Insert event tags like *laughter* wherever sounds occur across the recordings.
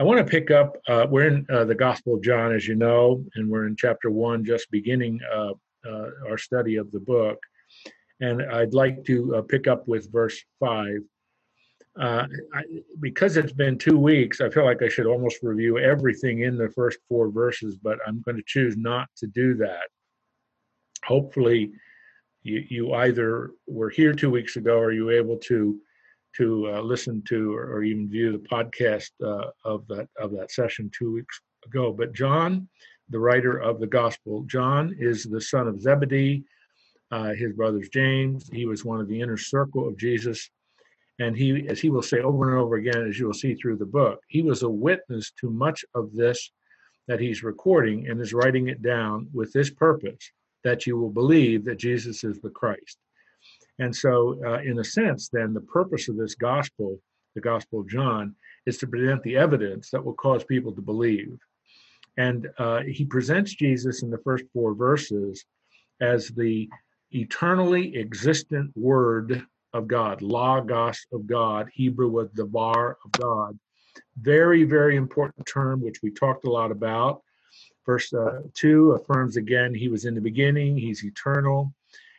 I want to pick up, uh, we're in uh, the Gospel of John, as you know, and we're in chapter one, just beginning uh, uh our study of the book. And I'd like to uh, pick up with verse five. Uh, I, because it's been two weeks, I feel like I should almost review everything in the first four verses, but I'm going to choose not to do that. Hopefully, you, you either were here two weeks ago or you were able to to uh, listen to or, or, even view the podcast uh, of that of that session two weeks ago. But John, the writer of the gospel, John is the son of Zebedee. Uh, his brother's James. He was one of the inner circle of Jesus, and he, as he will say over and over again, as you will see through the book, he was a witness to much of this that he's recording and is writing it down with this purpose that you will believe that Jesus is the Christ. And so, uh, in a sense, then the purpose of this gospel, the Gospel of John, is to present the evidence that will cause people to believe. And uh, he presents Jesus in the first four verses as the eternally existent Word of God, Logos of God, Hebrew was davar of God. Very, very important term, which we talked a lot about. Verse uh, 2 affirms again, He was in the beginning, He's eternal.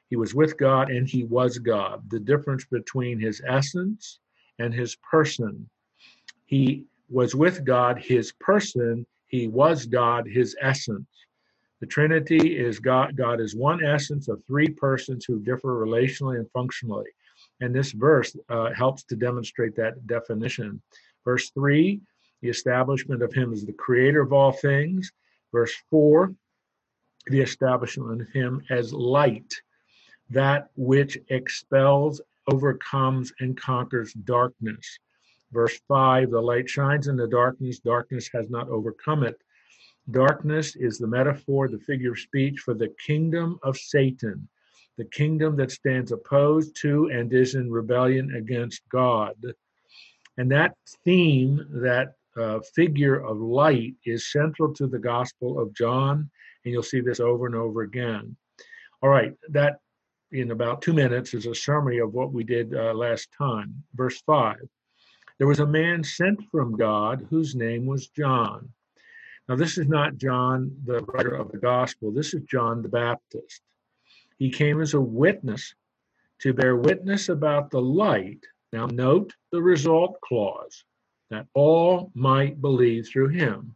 He was with God and he was God. The difference between his essence and his person. He was with God, his person. He was God, his essence. The Trinity is God. God is one essence of three persons who differ relationally and functionally. And this verse uh, helps to demonstrate that definition. Verse 3, the establishment of him as the creator of all things. Verse 4, the establishment of him as light that which expels, overcomes, and conquers darkness. Verse 5 The light shines in the darkness, darkness has not overcome it. Darkness is the metaphor, the figure of speech for the kingdom of Satan, the kingdom that stands opposed to and is in rebellion against God. And that theme, that uh, figure of light, is central to the Gospel of John, and you'll see this over and over again. All right, that in about two minutes is a summary of what we did uh, last time. Verse 5 There was a man sent from God whose name was John. Now, this is not John, the writer of the gospel, this is John the Baptist. He came as a witness to bear witness about the light. Now, note the result clause that all might believe through him.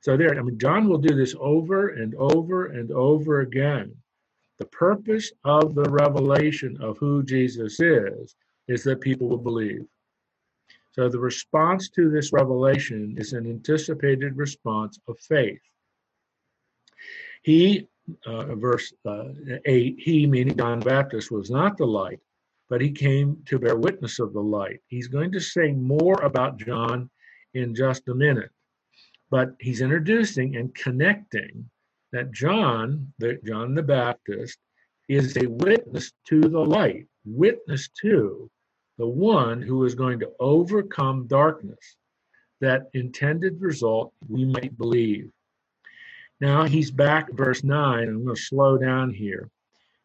So, there, I mean, John will do this over and over and over again. The purpose of the revelation of who Jesus is is that people will believe. So the response to this revelation is an anticipated response of faith. He, uh, verse uh, 8, he, meaning John Baptist, was not the light, but he came to bear witness of the light. He's going to say more about John in just a minute, but he's introducing and connecting that John, the, John the Baptist, is a witness to the light, witness to the one who is going to overcome darkness. That intended result we might believe. Now he's back, verse 9. I'm going to slow down here.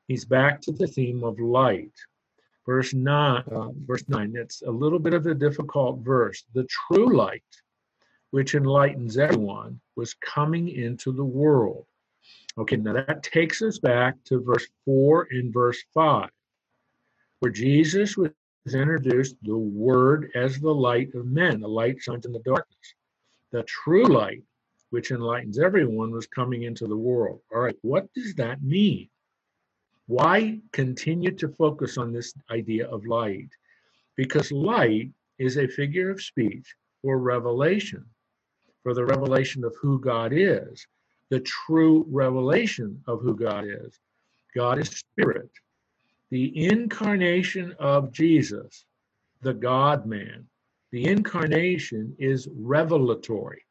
He's back to the theme of light. Verse 9, uh, verse 9, it's a little bit of a difficult verse. The true light, which enlightens everyone, was coming into the world. Okay, now that takes us back to verse 4 and verse 5, where Jesus was introduced the Word as the light of men. The light shines in the darkness. The true light, which enlightens everyone, was coming into the world. All right, what does that mean? Why continue to focus on this idea of light? Because light is a figure of speech for revelation, for the revelation of who God is the true revelation of who God is. God is spirit. The incarnation of Jesus, the God man, the incarnation is revelatory.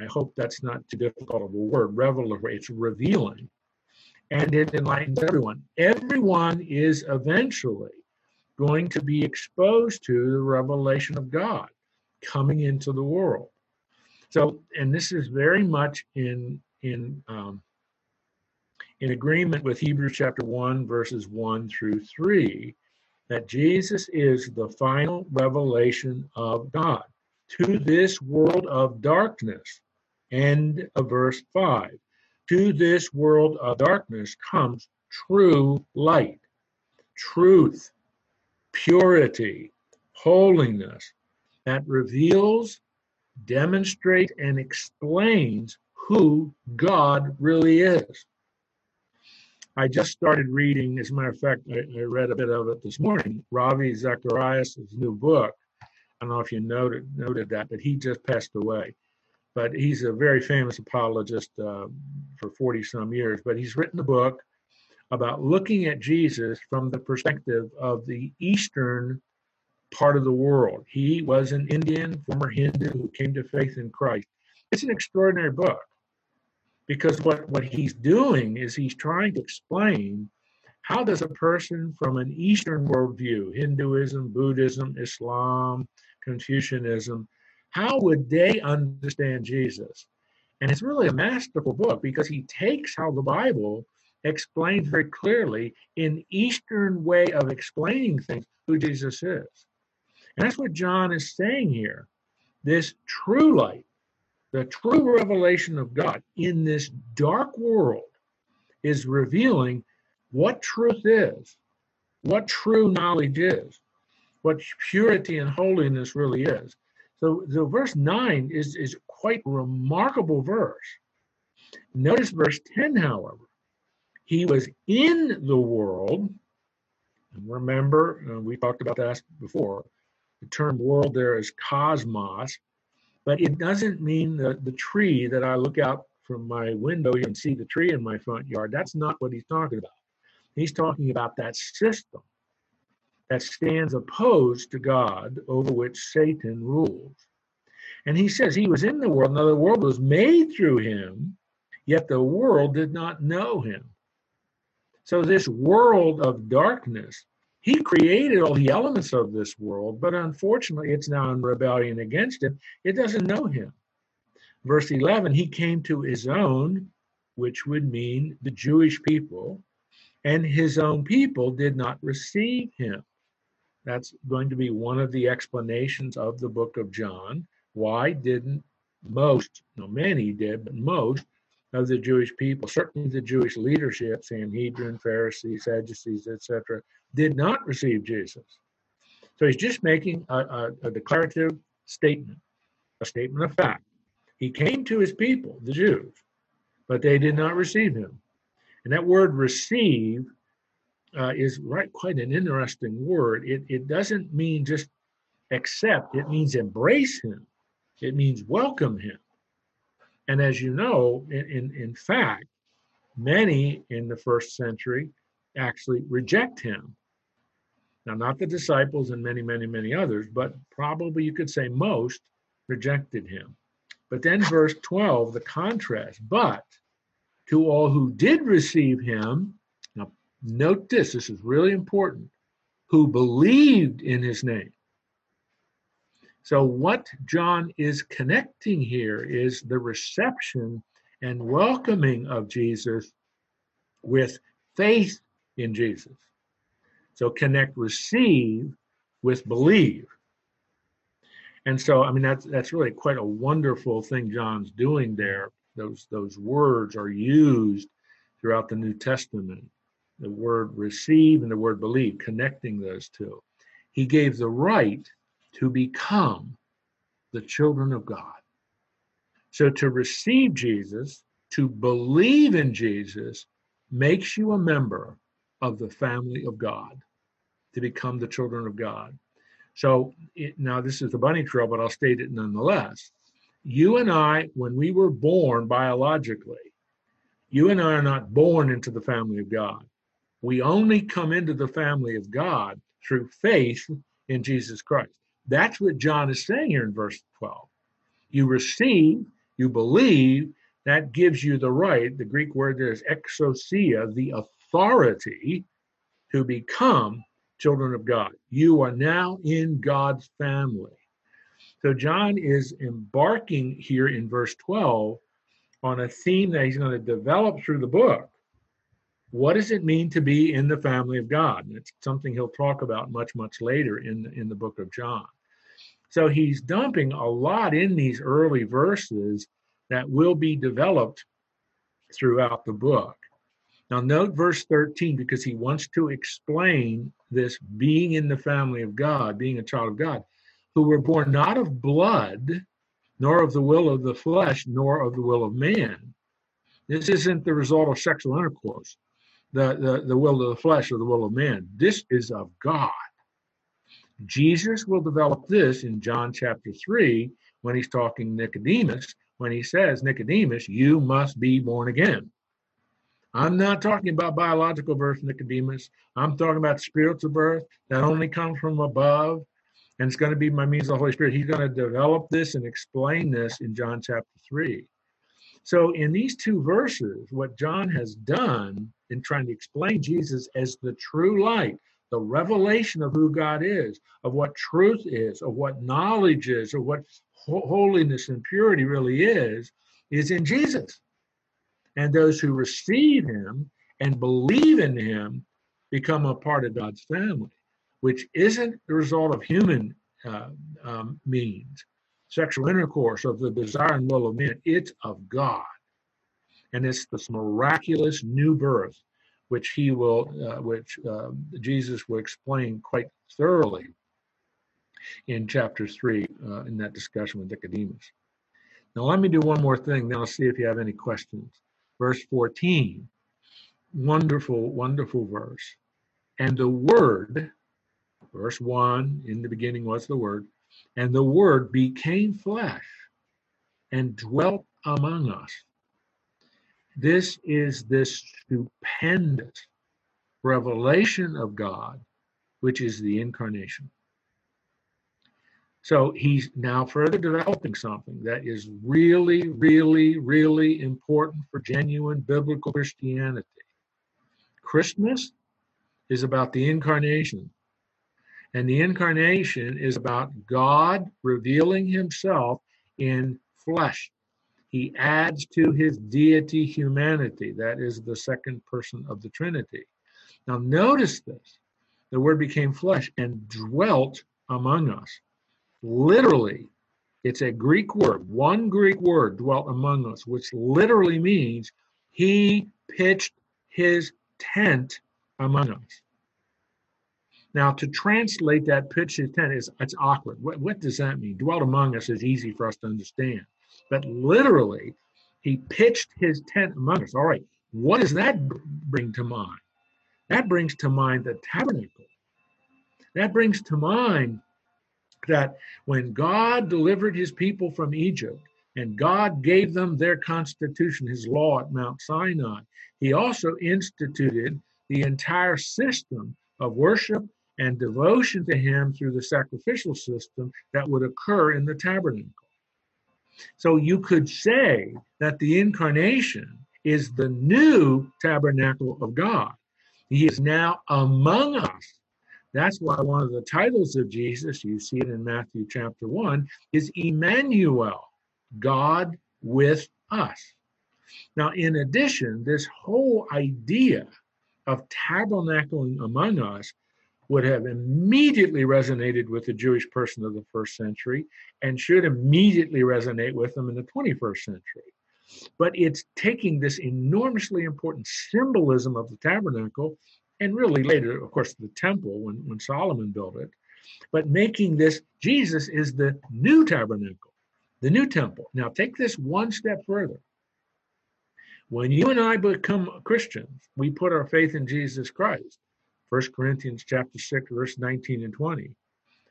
I hope that's not too difficult of a word. Revelatory, it's revealing. And it enlightens everyone. Everyone is eventually going to be exposed to the revelation of God coming into the world. So, and this is very much in in um, in agreement with Hebrews chapter 1, verses 1 through 3, that Jesus is the final revelation of God to this world of darkness. End of verse 5. To this world of darkness comes true light, truth, purity, holiness that reveals, demonstrates, and explains who God really is. I just started reading, as a matter of fact, I, I read a bit of it this morning, Ravi Zacharias' new book. I don't know if you noted, noted that, but he just passed away. But he's a very famous apologist uh, for 40 some years. But he's written a book about looking at Jesus from the perspective of the Eastern part of the world. He was an Indian, former Hindu who came to faith in Christ. It's an extraordinary book because what, what he's doing is he's trying to explain how does a person from an Eastern worldview, Hinduism, Buddhism, Islam, Confucianism, how would they understand Jesus? And it's really a masterful book because he takes how the Bible explains very clearly in Eastern way of explaining things who Jesus is. And that's what John is saying here. This true light the true revelation of God in this dark world is revealing what truth is, what true knowledge is, what purity and holiness really is. So, the verse 9 is, is quite remarkable verse. Notice verse 10, however. He was in the world. And remember, uh, we talked about that before. The term world there is cosmos, but it doesn't mean the, the tree that I look out from my window and see the tree in my front yard. That's not what he's talking about. He's talking about that system that stands opposed to God over which Satan rules. And he says he was in the world, now the world was made through him, yet the world did not know him. So this world of darkness he created all the elements of this world, but unfortunately, it's now in rebellion against him. It doesn't know him. Verse 11, he came to his own, which would mean the Jewish people, and his own people did not receive him. That's going to be one of the explanations of the book of John. Why didn't most, no, many did, but most of the Jewish people, certainly the Jewish leadership, Sanhedrin, Pharisees, Sadducees, etc., did not receive Jesus. So he's just making a, a, a declarative statement, a statement of fact. He came to his people, the Jews, but they did not receive him. And that word receive uh, is right quite an interesting word. It, it doesn't mean just accept, it means embrace him, it means welcome him. And as you know, in, in, in fact, many in the first century actually reject him. Now, not the disciples and many, many, many others, but probably you could say most rejected him. But then, verse 12, the contrast, but to all who did receive him, now note this, this is really important, who believed in his name. So, what John is connecting here is the reception and welcoming of Jesus with faith in Jesus. So, connect receive with believe. And so, I mean, that's that's really quite a wonderful thing John's doing there. Those those words are used throughout the New Testament. The word receive and the word believe, connecting those two. He gave the right to become the children of God. So to receive Jesus, to believe in Jesus, makes you a member of the family of God, to become the children of God. So it, now this is the bunny trail, but I'll state it nonetheless. You and I, when we were born biologically, you and I are not born into the family of God. We only come into the family of God through faith in Jesus Christ. That's what John is saying here in verse 12. You receive, you believe, that gives you the right. The Greek word there is exousia, the authority to become children of God. You are now in God's family. So John is embarking here in verse 12 on a theme that he's going to develop through the book. What does it mean to be in the family of God? And it's something he'll talk about much, much later in, in the book of John. So he's dumping a lot in these early verses that will be developed throughout the book. Now, note verse 13 because he wants to explain this being in the family of God, being a child of God, who were born not of blood, nor of the will of the flesh, nor of the will of man. This isn't the result of sexual intercourse, the, the, the will of the flesh or the will of man. This is of God. Jesus will develop this in John chapter 3 when he's talking Nicodemus, when he says, Nicodemus, you must be born again. I'm not talking about biological birth, Nicodemus. I'm talking about spiritual birth that only comes from above. And it's going to be by means of the Holy Spirit. He's going to develop this and explain this in John chapter 3. So, in these two verses, what John has done in trying to explain Jesus as the true light, the revelation of who God is, of what truth is, of what knowledge is, of what holiness and purity really is, is in Jesus. And those who receive him and believe in him become a part of God's family, which isn't the result of human uh, um, means, sexual intercourse of the desire and will of men. It's of God. And it's this miraculous new birth, which he will, uh, which uh, Jesus will explain quite thoroughly in chapter three uh, in that discussion with Nicodemus. Now, let me do one more thing, then I'll see if you have any questions. Verse 14, wonderful, wonderful verse. And the Word, verse 1, in the beginning was the Word, and the Word became flesh and dwelt among us. This is this stupendous revelation of God, which is the incarnation. So he's now further developing something that is really, really, really important for genuine biblical Christianity. Christmas is about the incarnation. And the incarnation is about God revealing himself in flesh. He adds to his deity humanity. That is the second person of the Trinity. Now, notice this the word became flesh and dwelt among us. Literally, it's a Greek word, one Greek word dwelt among us, which literally means he pitched his tent among us. Now, to translate that pitch tent is it's awkward. What, what does that mean? Dwelt among us is easy for us to understand. But literally, he pitched his tent among us. All right, what does that bring to mind? That brings to mind the tabernacle. That brings to mind that when God delivered his people from Egypt and God gave them their constitution, his law at Mount Sinai, he also instituted the entire system of worship and devotion to him through the sacrificial system that would occur in the tabernacle. So you could say that the incarnation is the new tabernacle of God. He is now among us. That's why one of the titles of Jesus, you see it in Matthew chapter 1, is Emmanuel, God with us. Now, in addition, this whole idea of tabernacling among us would have immediately resonated with the Jewish person of the first century and should immediately resonate with them in the 21st century. But it's taking this enormously important symbolism of the tabernacle and really later, of course, the temple when, when Solomon built it, but making this Jesus is the new tabernacle, the new temple. Now, take this one step further. When you and I become Christians, we put our faith in Jesus Christ. 1 Corinthians chapter 6, verse 19 and 20.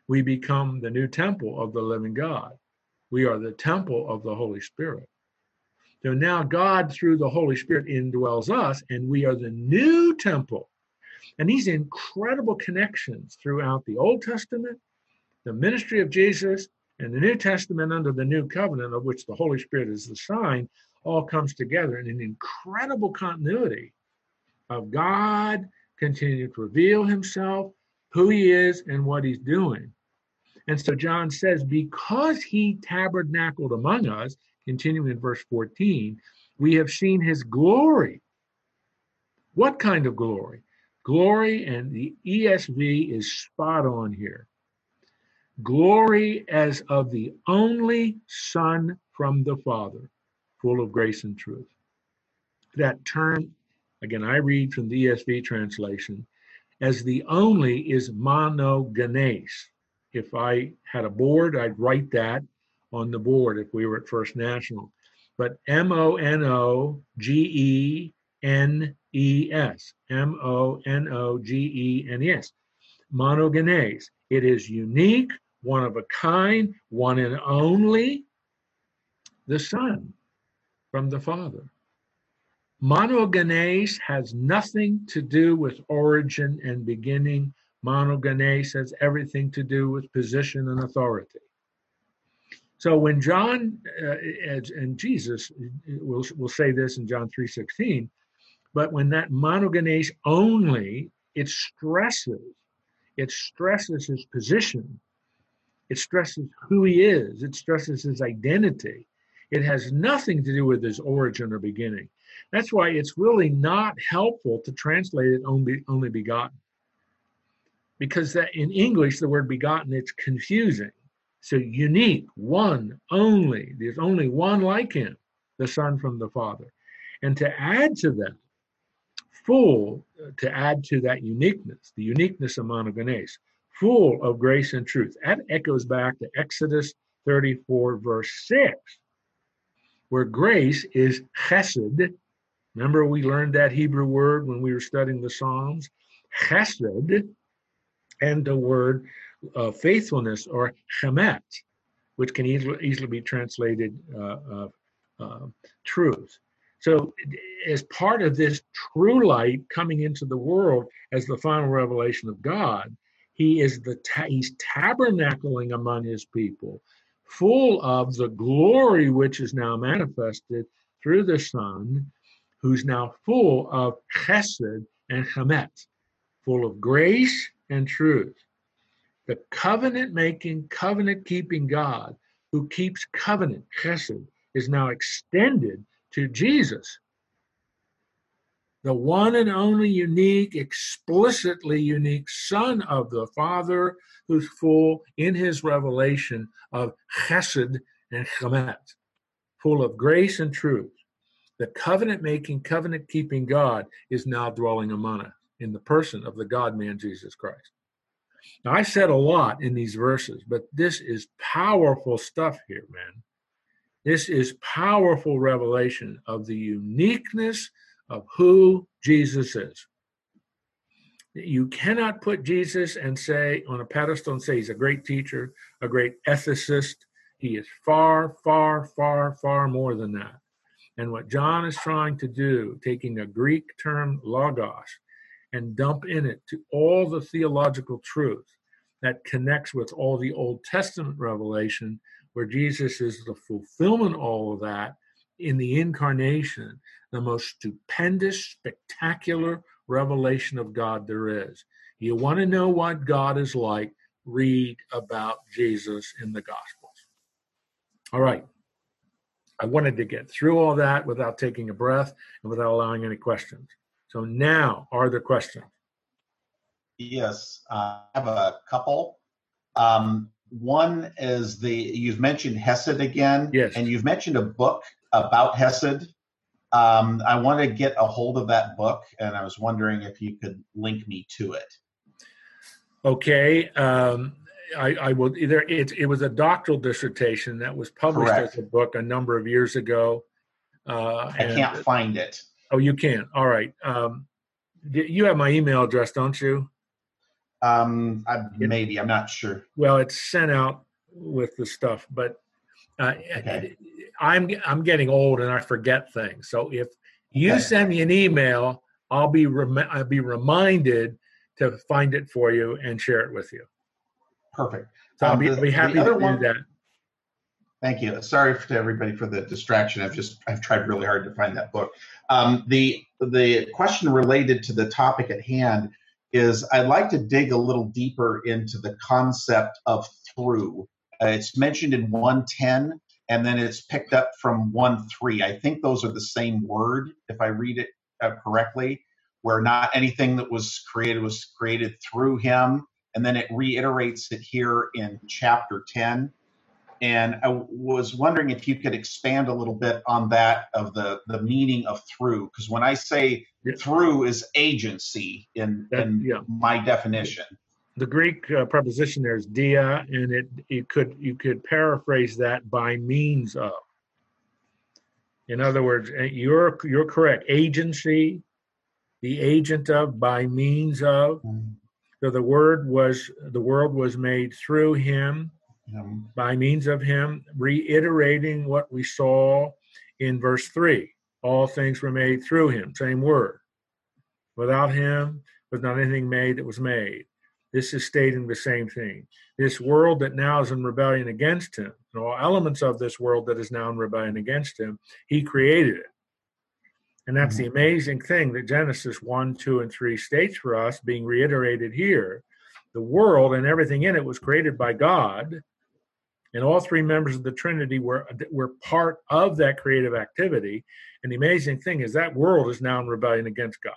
We become the new temple of the living God. We are the temple of the Holy Spirit. So now God, through the Holy Spirit, indwells us, and we are the new temple. And these incredible connections throughout the Old Testament, the ministry of Jesus, and the New Testament under the new covenant, of which the Holy Spirit is the sign, all comes together in an incredible continuity of God continuing to reveal himself, who he is, and what he's doing. And so John says, because he tabernacled among us, continuing in verse 14, we have seen his glory. What kind of glory? Glory, and the ESV is spot on here. glory as of the only Son from the Father, full of grace and truth. That term, again, I read from the ESV translation, as the only is monogenes. If I had a board, I'd write that on the board if we were at First National. But M O N O G E N E S. M O N O G E N E S. Monogenes. It is unique, one of a kind, one and only, the Son from the Father. Monogenes has nothing to do with origin and beginning. Monogenes has everything to do with position and authority. So when John uh, and Jesus will will say this in John 3:16, but when that monogenes only, it stresses, it stresses his position, it stresses who he is, it stresses his identity. It has nothing to do with his origin or beginning. That's why it's really not helpful to translate it only, only begotten. Because that in English, the word begotten, it's confusing. So unique, one, only. There's only one like him, the Son from the Father. And to add to that, full, uh, to add to that uniqueness, the uniqueness of monogenes, full of grace and truth. That echoes back to Exodus 34, verse 6, where grace is chesed. Remember, we learned that Hebrew word when we were studying the Psalms? Chesed, and the word uh, faithfulness or chemet, which can easily, easily be translated uh, uh, uh, truth. So, as part of this true light coming into the world as the final revelation of God, he is the ta- he's tabernacling among his people, full of the glory which is now manifested through the Son, who's now full of chesed and chemet, full of grace and truth the covenant making, covenant keeping God who keeps covenant, chesed, is now extended to Jesus. The one and only unique, explicitly unique Son of the Father, who's full in his revelation of chesed and chemet, full of grace and truth. The covenant making, covenant keeping God is now dwelling among us in the person of the God man Jesus Christ. Now, I said a lot in these verses, but this is powerful stuff here, man. This is powerful revelation of the uniqueness of who Jesus is. You cannot put Jesus and say on a pedestal and say he's a great teacher, a great ethicist. He is far, far, far, far more than that. And what John is trying to do, taking a Greek term logos and dump in it to all the theological truth that connects with all the Old Testament revelation, where Jesus is the fulfillment of all of that in the incarnation, the most stupendous, spectacular revelation of God there is. You want to know what God is like? Read about Jesus in the Gospels. All right. I wanted to get through all that without taking a breath and without allowing any questions. So now, are there questions? Yes, uh, I have a couple. Um, one is the you've mentioned Hesed again, yes, and you've mentioned a book about Hesed. Um, I want to get a hold of that book, and I was wondering if you could link me to it. Okay, um, I, I, will. Either it, it was a doctoral dissertation that was published Correct. as a book a number of years ago. Uh, I can't find it. Oh, you can't. All right. Um, you have my email address, don't you? Um, I, maybe I'm not sure. Well, it's sent out with the stuff, but uh, okay. I'm I'm getting old and I forget things. So if you okay. send me an email, I'll be rem- I'll be reminded to find it for you and share it with you. Perfect. So I'll be, um, the, I'll be happy to do one, that. Thank you. Sorry to everybody for the distraction. I've just I've tried really hard to find that book. Um, the the question related to the topic at hand is I'd like to dig a little deeper into the concept of through. Uh, it's mentioned in 110 and then it's picked up from 1 3. I think those are the same word, if I read it uh, correctly, where not anything that was created was created through him. And then it reiterates it here in chapter 10. And I was wondering if you could expand a little bit on that of the, the meaning of through, because when I say Yeah. through is agency in, That- in yeah. my definition. The Greek uh, preposition there is dia, and it it could you could paraphrase that by means of. In other words, uh, you're you're correct. Agency, the agent of, by means of. So the word was the world was made through him, by means of him, reiterating what we saw in verse 3. All things were made through him, same word. Without him was not anything made that was made. This is stating the same thing. This world that now is in rebellion against him, and all elements of this world that is now in rebellion against him, he created it. And that's the amazing thing that Genesis 1, 2, and 3 states for us, being reiterated here. The world and everything in it was created by God, and all three members of the Trinity were were part of that creative activity. And the amazing thing is that world is now in rebellion against God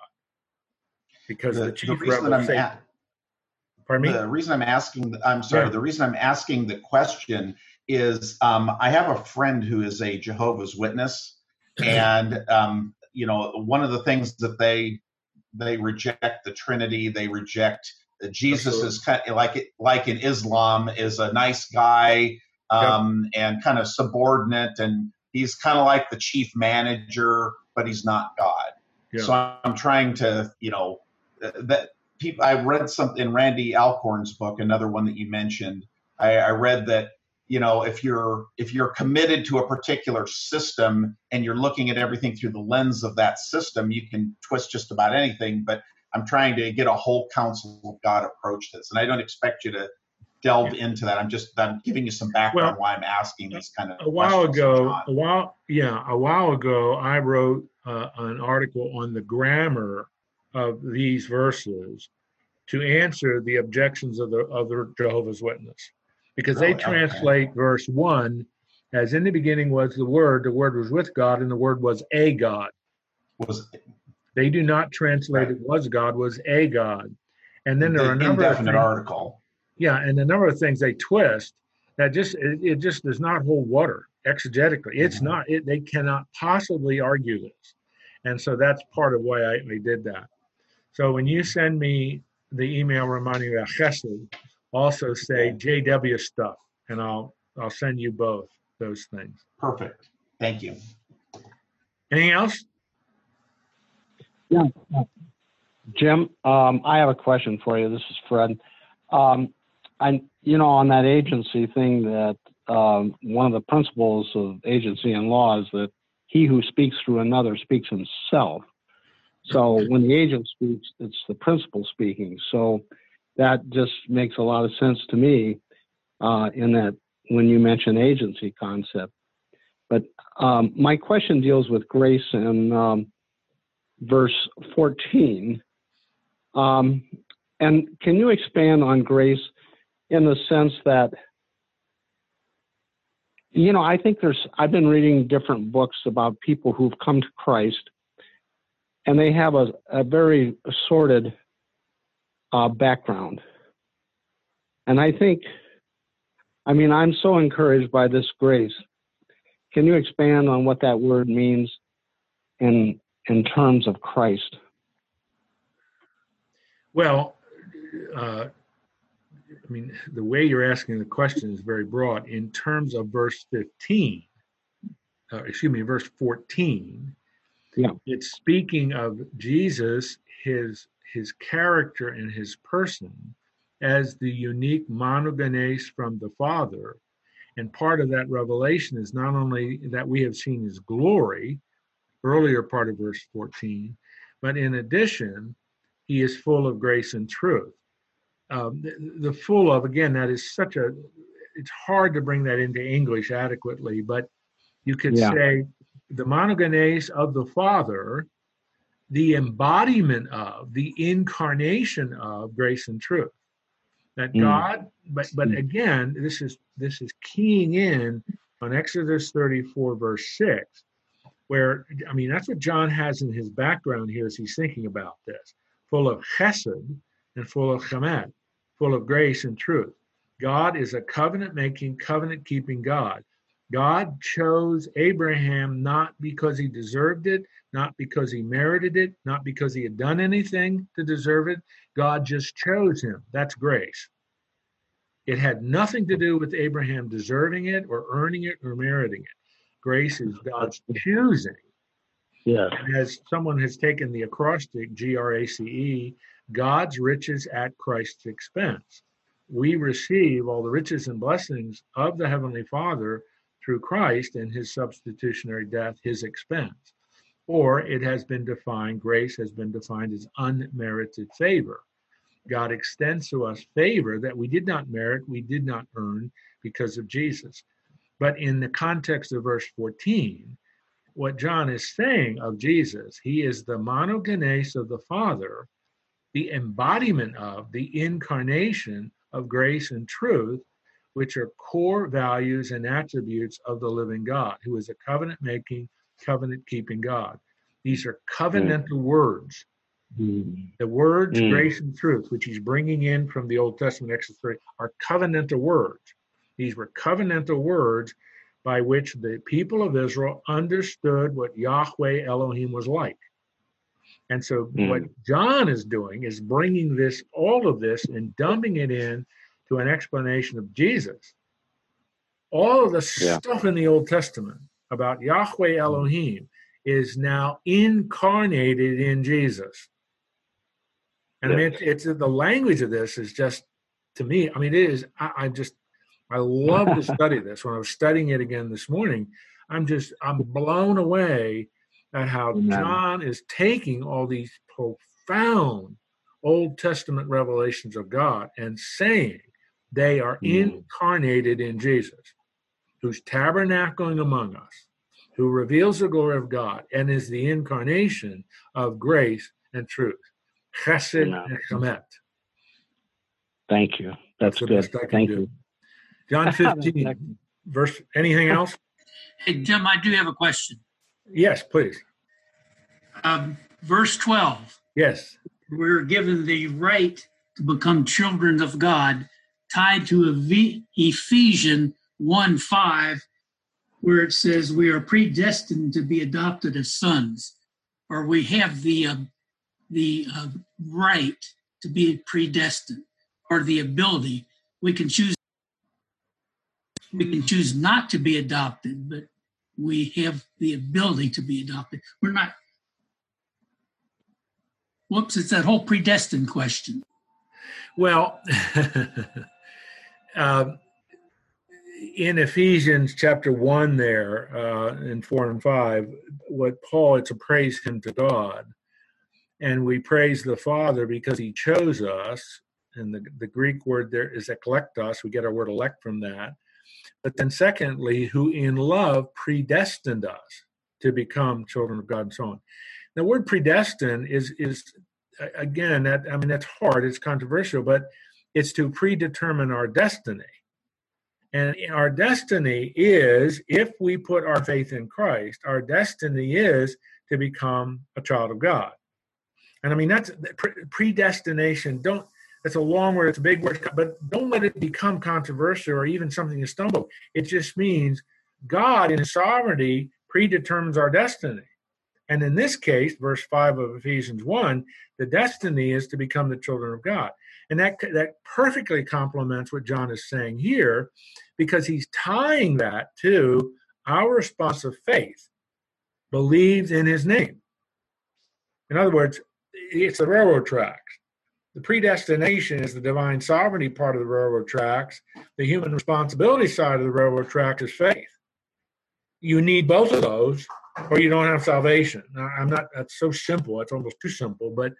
because The, the, the chief reason rebel, that I'm Satan. a- Pardon me. the reason I'm asking, I'm sorry, Yeah. the reason I'm asking the question is um, I have a friend who is a Jehovah's Witness, *clears throat* and um, you know one of the things that they they reject the Trinity, they reject Jesus is kind of like it, like in Islam is a nice guy um, and kind of subordinate, and he's kind of like the chief manager, but he's not God. Yeah. So I'm trying to, you know, that people. I read something in Randy Alcorn's book, another one that you mentioned. I, I read that you know if you're if you're committed to a particular system and you're looking at everything through the lens of that system, you can twist just about anything. But I'm trying to get a whole counsel of God approach to this, and I don't expect you to delve into that. I'm just I'm giving you some background Well, why I'm asking these kind of a while ago, a while, yeah, a while ago, I wrote uh, an article on the grammar of these verses to answer the objections of the other Jehovah's Witness, because they translate verse one as in the beginning was the Word, the Word was with God, and the Word was a God. was They do not translate it was God, was a God. And then there are a number of indefinite things, article. yeah, and a number of things they twist that just it, it just does not hold water exegetically. It's Mhm. not. It, they cannot possibly argue this, and so that's part of why I, I did that. So when you send me the email reminding me about Chesed, also say JW stuff, and I'll I'll send you both those things. Perfect. Thank you. Anything else? Yeah. Jim, um, I have a question for you. This is Fred. Um, I, you know, on that agency thing, that um, one of the principles of agency and law is that he who speaks through another speaks himself. So when the agent speaks, it's the principal speaking. So that just makes a lot of sense to me uh, in that when you mention agency concept. But um, my question deals with grace in um, verse 14. Um, and can you expand on grace in the sense that, you know, I think there's, I've been reading different books about people who've come to Christ and they have a, a very sordid uh, background. And I think, I mean, I'm so encouraged by this grace. Can you expand on what that word means in, in terms of Christ? Well, uh, I mean, the way you're asking the question is very broad. In terms of verse 15, uh, excuse me, verse 14, Yeah. it's speaking of Jesus, his his character and his person as the unique monogenes from the Father. And part of that revelation is not only that we have seen his glory, earlier part of verse 14, but in addition, he is full of grace and truth. Um, the, the full of, again, that is such a, it's hard to bring that into English adequately, but you could Yeah. say the monogenes of the Father, the embodiment of, the incarnation of grace and truth. That Mm. God, but but Mm. again, this is this is keying in on Exodus 34, verse 6, where I mean that's what John has in his background here as he's thinking about this, full of chesed and full of chemed. full of grace and truth. God is a covenant making, covenant keeping God. God chose Abraham not because he deserved it, not because he merited it, not because he had done anything to deserve it. God just chose him. That's grace. It had nothing to do with Abraham deserving it or earning it or meriting it. Grace is God's choosing. Yes. As someone has taken the acrostic G R A C E, God's riches at Christ's expense. We receive all the riches and blessings of the Heavenly Father through Christ and his substitutionary death, his expense. Or it has been defined, grace has been defined as unmerited favor. God extends to us favor that we did not merit, we did not earn because of Jesus. But in the context of verse 14, what John is saying of Jesus, he is the monogenes of the Father, the embodiment of, the incarnation of grace and truth, which are core values and attributes of the living God, who is a covenant making, covenant keeping God. These are covenantal mm. words. Mm. The words mm. grace and truth, which he's bringing in from the Old Testament, Exodus 3, are covenantal words. These were covenantal words by which the people of Israel understood what Yahweh Elohim was like. And so, mm. what John is doing is bringing this, all of this, and dumping it in to an explanation of Jesus. All of the yeah. stuff in the Old Testament about Yahweh Elohim is now incarnated in Jesus. And yeah. I mean, it's, it's, the language of this is just to me. I mean, it is. I, I just I love to *laughs* study this. When I was studying it again this morning, I'm just I'm blown away at how Amen. John is taking all these profound Old Testament revelations of God and saying they are mm. incarnated in Jesus, who's tabernacling among us, who reveals the glory of God and is the incarnation of grace and truth. Chesed yeah. and Chemet. Thank you. That's, That's good. Thank do. you. John *laughs* 15, verse, anything else? Hey, Jim, I do have a question. Yes, please. Um, verse 12. Yes. We're given the right to become children of God, tied to Ephesians 1 5, where it says we are predestined to be adopted as sons, or we have the, uh, the uh, right to be predestined, or the ability. We can choose we can choose not to be adopted, but we have the ability to be adopted. We're not, whoops, it's that whole predestined question. Well, *laughs* uh, in Ephesians chapter 1, there uh, in 4 and 5, what Paul, it's a praise hymn to God. And we praise the Father because he chose us. And the, the Greek word there is eklektos. We get our word elect from that but then, secondly, who in love predestined us to become children of God and so on. The word predestined is is again that I mean that's hard, it's controversial, but it's to predetermine our destiny. And our destiny is, if we put our faith in Christ, our destiny is to become a child of God. And I mean, that's predestination. Don't it's a long word, it's a big word, but don't let it become controversial or even something to stumble. It just means God in his sovereignty predetermines our destiny. And in this case, verse 5 of Ephesians 1, the destiny is to become the children of God. And that, that perfectly complements what John is saying here because he's tying that to our response of faith, believes in his name. In other words, it's the railroad tracks. The predestination is the divine sovereignty part of the railroad tracks. The human responsibility side of the railroad tracks is faith. You need both of those, or you don't have salvation. Now, I'm not. That's so simple. It's almost too simple. But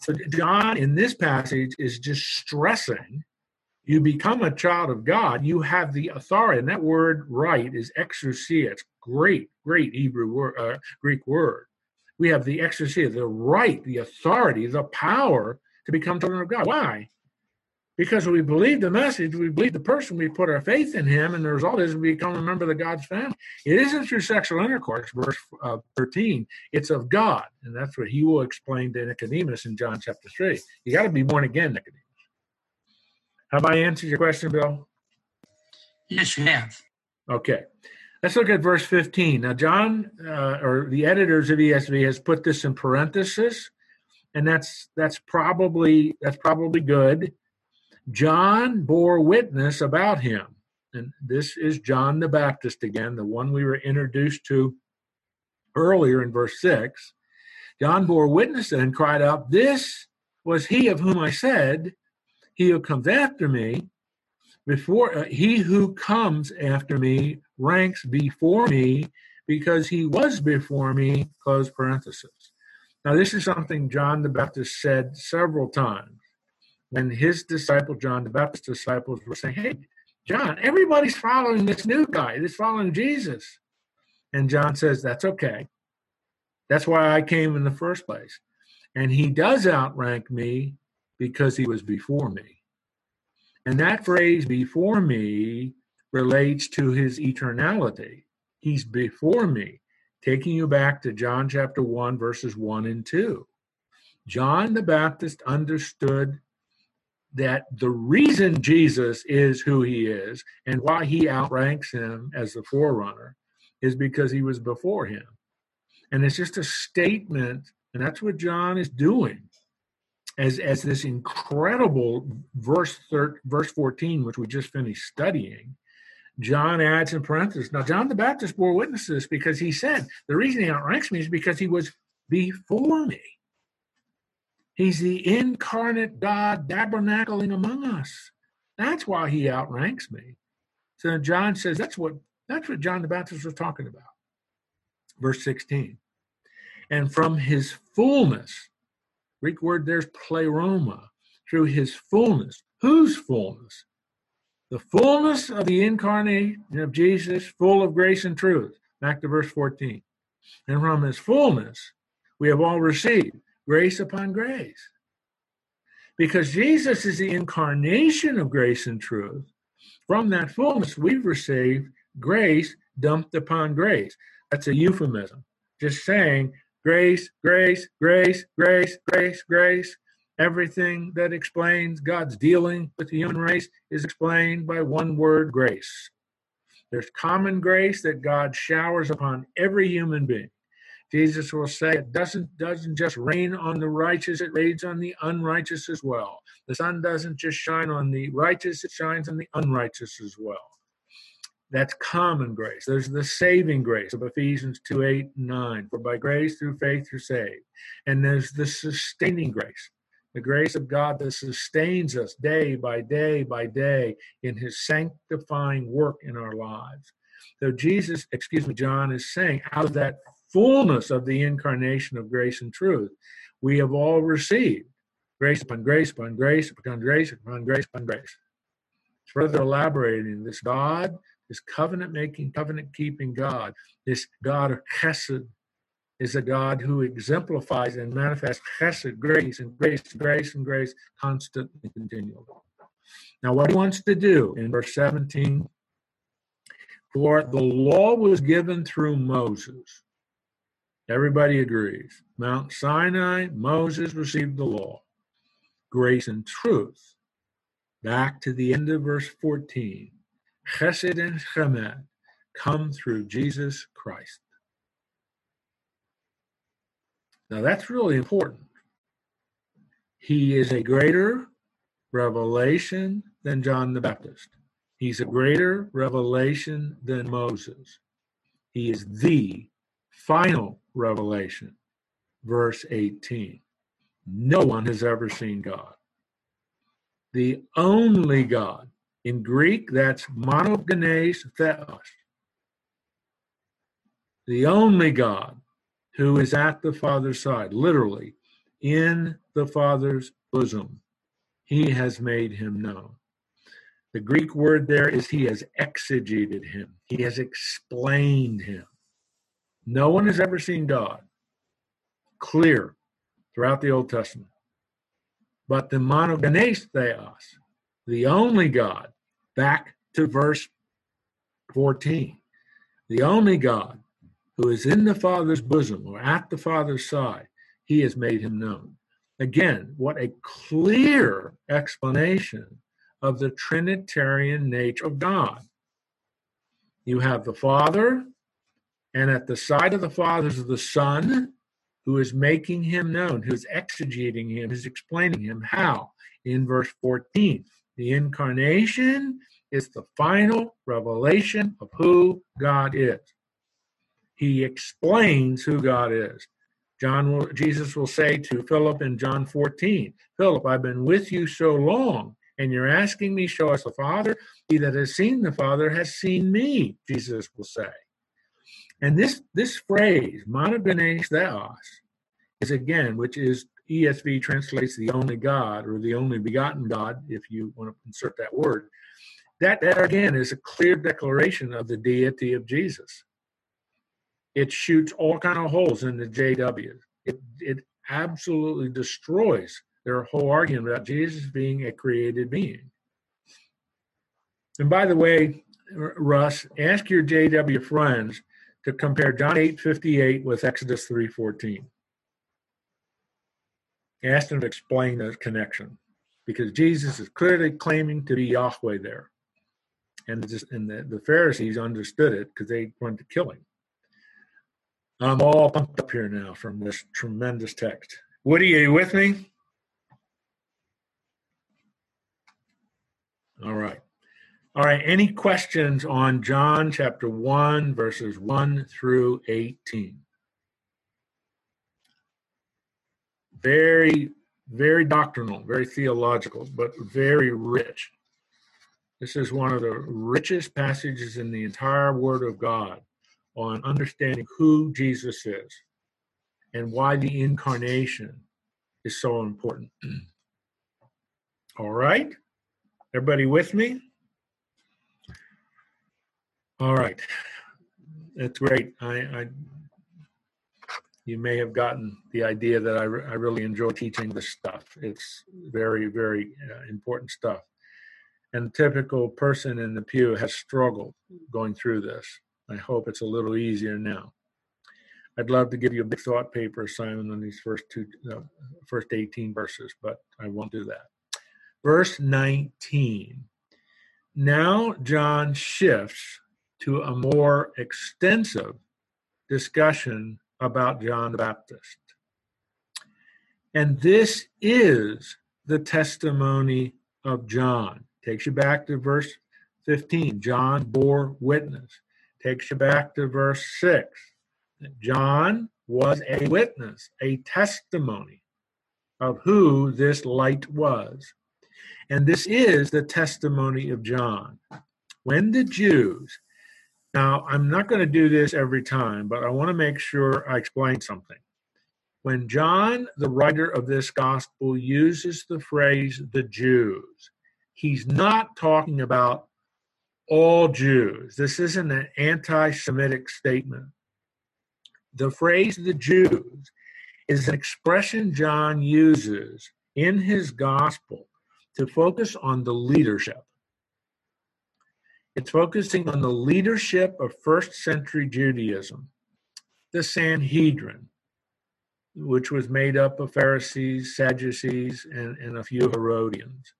so John in this passage is just stressing. You become a child of God. You have the authority, and that word "right" is exousia. It's great, great Hebrew word, uh, Greek word. We have the exousia, the right, the authority, the power to become children of God. Why? Because we believe the message, we believe the person, we put our faith in him, and the result is we become a member of the God's family. It isn't through sexual intercourse, verse uh, 13. It's of God. And that's what he will explain to Nicodemus in John chapter 3. You got to be born again, Nicodemus. Have I answered your question, Bill? Yes, you have. Okay. Let's look at verse 15. Now, John, uh, or the editors of ESV, has put this in parenthesis, and that's that's probably that's probably good. John bore witness about him, and this is John the Baptist again, the one we were introduced to earlier in verse six. John bore witness and cried out, "This was he of whom I said, He who comes after me." before uh, he who comes after me ranks before me because he was before me close parenthesis now this is something john the baptist said several times when his disciple john the baptist disciples were saying hey john everybody's following this new guy that's following jesus. And john says that's okay. That's why i came in the first place. And he does outrank me because he was before me. And that phrase before me relates to his eternality. He's before me, taking you back to John chapter 1, verses 1 and 2. John the Baptist understood that the reason Jesus is who he is and why he outranks him as the forerunner is because he was before him. And it's just a statement, and that's what John is doing as as this incredible verse thir- verse 14 which we just finished studying john adds in parentheses now john the baptist bore witness to this because he said the reason he outranks me is because he was before me he's the incarnate god tabernacling among us that's why he outranks me so john says that's what that's what john the baptist was talking about verse 16 and from his fullness Greek word there's pleroma, through his fullness. Whose fullness? The fullness of the incarnation of Jesus, full of grace and truth. Back to verse 14. And from his fullness, we have all received grace upon grace. Because Jesus is the incarnation of grace and truth, from that fullness, we've received grace dumped upon grace. That's a euphemism, just saying grace, grace, grace, grace, grace, grace. Everything that explains God's dealing with the human race is explained by one word grace. There's common grace that God showers upon every human being. Jesus will say it doesn't doesn't just rain on the righteous, it rains on the unrighteous as well. The sun doesn't just shine on the righteous, it shines on the unrighteous as well. That's common grace. There's the saving grace of Ephesians 2 8 9. For by grace through faith you're saved. And there's the sustaining grace, the grace of God that sustains us day by day by day in his sanctifying work in our lives. So Jesus, excuse me, John is saying, out of that fullness of the incarnation of grace and truth, we have all received grace upon grace upon grace upon grace upon grace upon grace. Further elaborating, this God this covenant making, covenant keeping God, this God of chesed, is a God who exemplifies and manifests chesed, grace and grace, grace and grace, constant and continually. Now, what he wants to do in verse 17 for the law was given through Moses. Everybody agrees. Mount Sinai, Moses received the law. Grace and truth. Back to the end of verse 14 Chesed and Chemed come through Jesus Christ. Now that's really important. He is a greater revelation than John the Baptist. He's a greater revelation than Moses. He is the final revelation. Verse 18. No one has ever seen God. The only God in Greek, that's monogenes theos, the only God who is at the Father's side, literally in the Father's bosom. He has made him known. The Greek word there is he has exegeted him, he has explained him. No one has ever seen God clear throughout the Old Testament. But the monogenes theos, the only God, back to verse 14. The only God who is in the Father's bosom or at the Father's side, he has made him known. Again, what a clear explanation of the Trinitarian nature of God. You have the Father, and at the side of the Father is the Son, who is making him known, who is exegeting him, who's explaining him. How? In verse 14. The incarnation is the final revelation of who God is. He explains who God is. John will, Jesus will say to Philip in John 14, Philip, I've been with you so long, and you're asking me, show us the Father. He that has seen the Father has seen me, Jesus will say. And this this phrase, monogenes theos, is again, which is ESV translates the only God or the only begotten God, if you want to insert that word. That, that again is a clear declaration of the deity of Jesus it shoots all kind of holes in the JW. It it absolutely destroys their whole argument about Jesus being a created being. And by the way, Russ, ask your JW friends to compare John 8:58 with Exodus 3:14. Ask them to explain the connection because Jesus is clearly claiming to be Yahweh there. And, just, and the, the Pharisees understood it because they wanted to kill him. I'm all pumped up here now from this tremendous text. Woody, are you with me? All right. All right. Any questions on John chapter 1, verses 1 through 18? Very, very doctrinal, very theological, but very rich. This is one of the richest passages in the entire Word of God on understanding who Jesus is and why the incarnation is so important. *clears throat* All right? Everybody with me? All right. That's great. I, I you may have gotten the idea that I, re- I really enjoy teaching this stuff. It's very, very uh, important stuff. And typical person in the pew has struggled going through this. I hope it's a little easier now. I'd love to give you a big thought paper assignment on these first two, uh, first 18 verses, but I won't do that. Verse 19. Now John shifts to a more extensive discussion about John the Baptist. And this is the testimony of John. Takes you back to verse 15. John bore witness takes you back to verse 6. John was a witness, a testimony of who this light was. And this is the testimony of John. When the Jews, now I'm not going to do this every time, but I want to make sure I explain something. When John, the writer of this gospel, uses the phrase the Jews, he's not talking about all Jews. This isn't an anti Semitic statement. The phrase the Jews is an expression John uses in his gospel to focus on the leadership. It's focusing on the leadership of first century Judaism, the Sanhedrin, which was made up of Pharisees, Sadducees, and, and a few Herodians.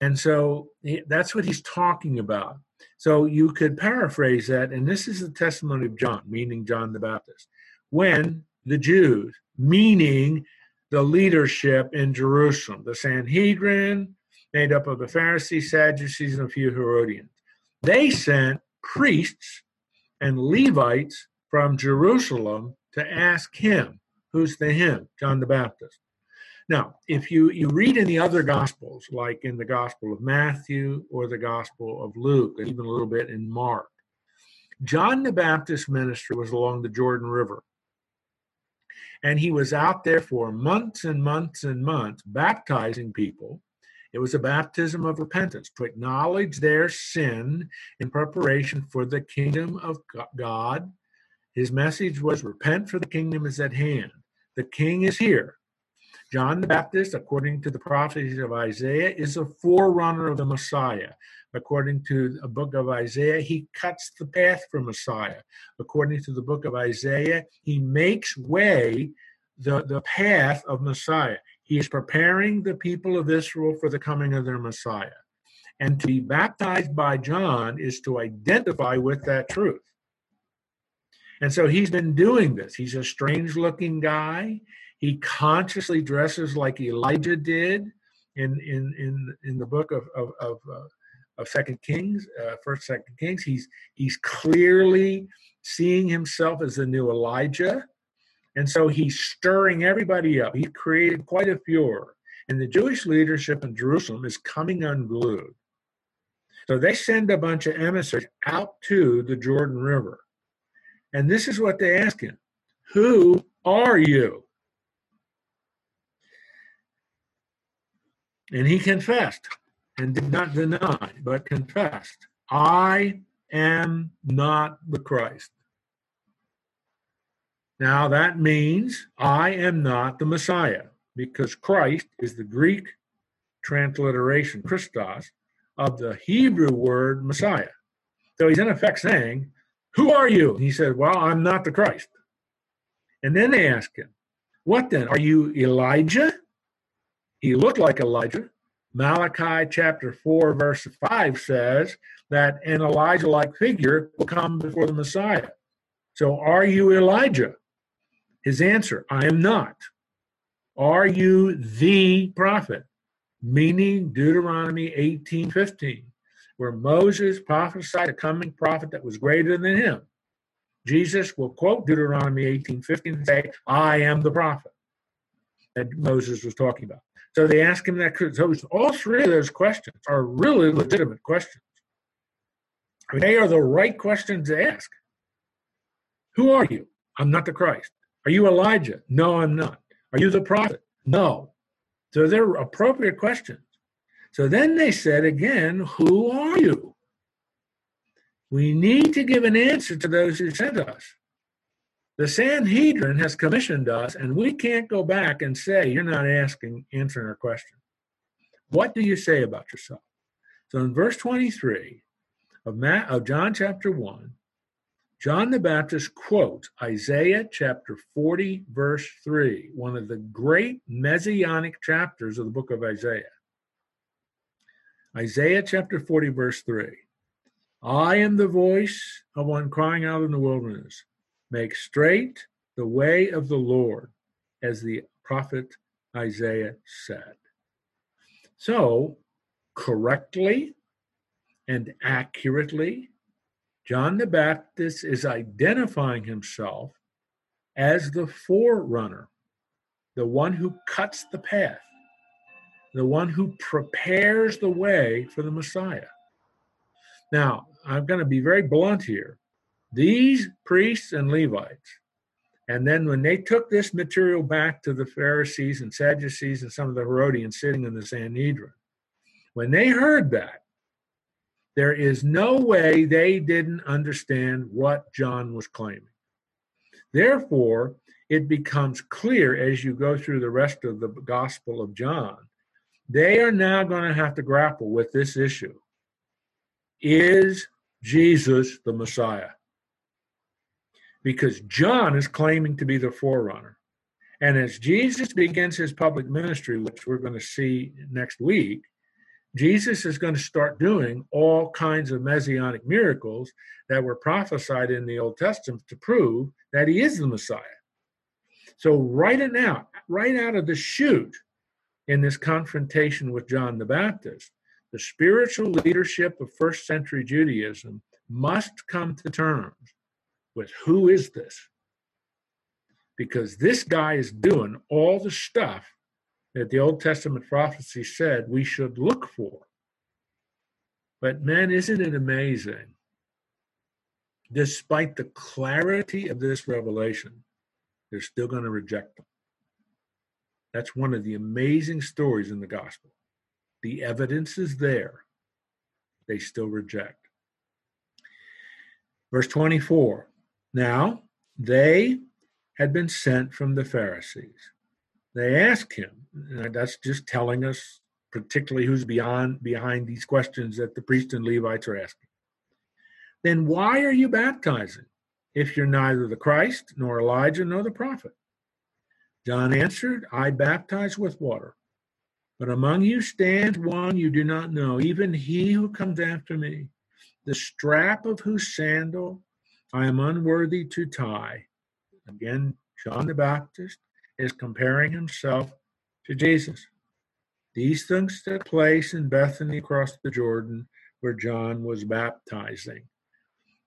And so that's what he's talking about. So you could paraphrase that, and this is the testimony of John, meaning John the Baptist. When the Jews, meaning the leadership in Jerusalem, the Sanhedrin, made up of the Pharisees, Sadducees, and a few Herodians, they sent priests and Levites from Jerusalem to ask him, who's the him? John the Baptist. Now, if you, you read in the other Gospels, like in the Gospel of Matthew or the Gospel of Luke, and even a little bit in Mark, John the Baptist ministry was along the Jordan River. And he was out there for months and months and months baptizing people. It was a baptism of repentance to acknowledge their sin in preparation for the kingdom of God. His message was repent, for the kingdom is at hand. The king is here. John the Baptist, according to the prophecies of Isaiah, is a forerunner of the Messiah. According to the book of Isaiah, he cuts the path for Messiah. According to the book of Isaiah, he makes way the, the path of Messiah. He is preparing the people of Israel for the coming of their Messiah. And to be baptized by John is to identify with that truth. And so he's been doing this. He's a strange looking guy. He consciously dresses like Elijah did in in in, in the book of of, of, uh, of Second Kings, uh, First Second Kings. He's he's clearly seeing himself as the new Elijah, and so he's stirring everybody up. He created quite a furor, and the Jewish leadership in Jerusalem is coming unglued. So they send a bunch of emissaries out to the Jordan River. And this is what they ask him Who are you? And he confessed and did not deny, but confessed, I am not the Christ. Now that means I am not the Messiah, because Christ is the Greek transliteration, Christos, of the Hebrew word Messiah. So he's in effect saying, Who are you? He said, Well, I'm not the Christ. And then they ask him, What then? Are you Elijah? He looked like Elijah. Malachi chapter 4, verse 5 says that an Elijah like figure will come before the Messiah. So, are you Elijah? His answer, I am not. Are you the prophet? Meaning Deuteronomy 18 15, where Moses prophesied a coming prophet that was greater than him. Jesus will quote Deuteronomy 18 15 and say, I am the prophet that Moses was talking about. So they ask him that. So all three of those questions are really legitimate questions. I mean, they are the right questions to ask. Who are you? I'm not the Christ. Are you Elijah? No, I'm not. Are you the prophet? No. So they're appropriate questions. So then they said again, Who are you? We need to give an answer to those who sent us. The Sanhedrin has commissioned us, and we can't go back and say, You're not asking, answering our question. What do you say about yourself? So in verse 23 of, Matt, of John chapter 1, John the Baptist quotes Isaiah chapter 40, verse 3, one of the great messianic chapters of the book of Isaiah. Isaiah chapter 40, verse 3. I am the voice of one crying out in the wilderness Make straight the way of the Lord, as the prophet Isaiah said. So, correctly and accurately, John the Baptist is identifying himself as the forerunner, the one who cuts the path, the one who prepares the way for the Messiah. Now, I'm going to be very blunt here. These priests and Levites, and then when they took this material back to the Pharisees and Sadducees and some of the Herodians sitting in the Sanhedrin, when they heard that, there is no way they didn't understand what John was claiming. Therefore, it becomes clear as you go through the rest of the Gospel of John, they are now going to have to grapple with this issue. Is Jesus the Messiah? because John is claiming to be the forerunner. And as Jesus begins his public ministry, which we're going to see next week, Jesus is going to start doing all kinds of messianic miracles that were prophesied in the Old Testament to prove that he is the Messiah. So, right now, right out of the chute in this confrontation with John the Baptist, the spiritual leadership of first century Judaism must come to terms with who is this? Because this guy is doing all the stuff that the Old Testament prophecy said we should look for. But man, isn't it amazing? Despite the clarity of this revelation, they're still going to reject them. That's one of the amazing stories in the gospel. The evidence is there, they still reject. Verse 24 now, they had been sent from the Pharisees. They ask him, And that's just telling us particularly who's beyond behind these questions that the priests and Levites are asking. Then why are you baptizing if you're neither the Christ nor Elijah nor the prophet? John answered, I baptize with water, But among you stands one you do not know, even he who comes after me, the strap of whose sandal I am unworthy to tie. Again, John the Baptist is comparing himself to Jesus. These things took place in Bethany across the Jordan where John was baptizing.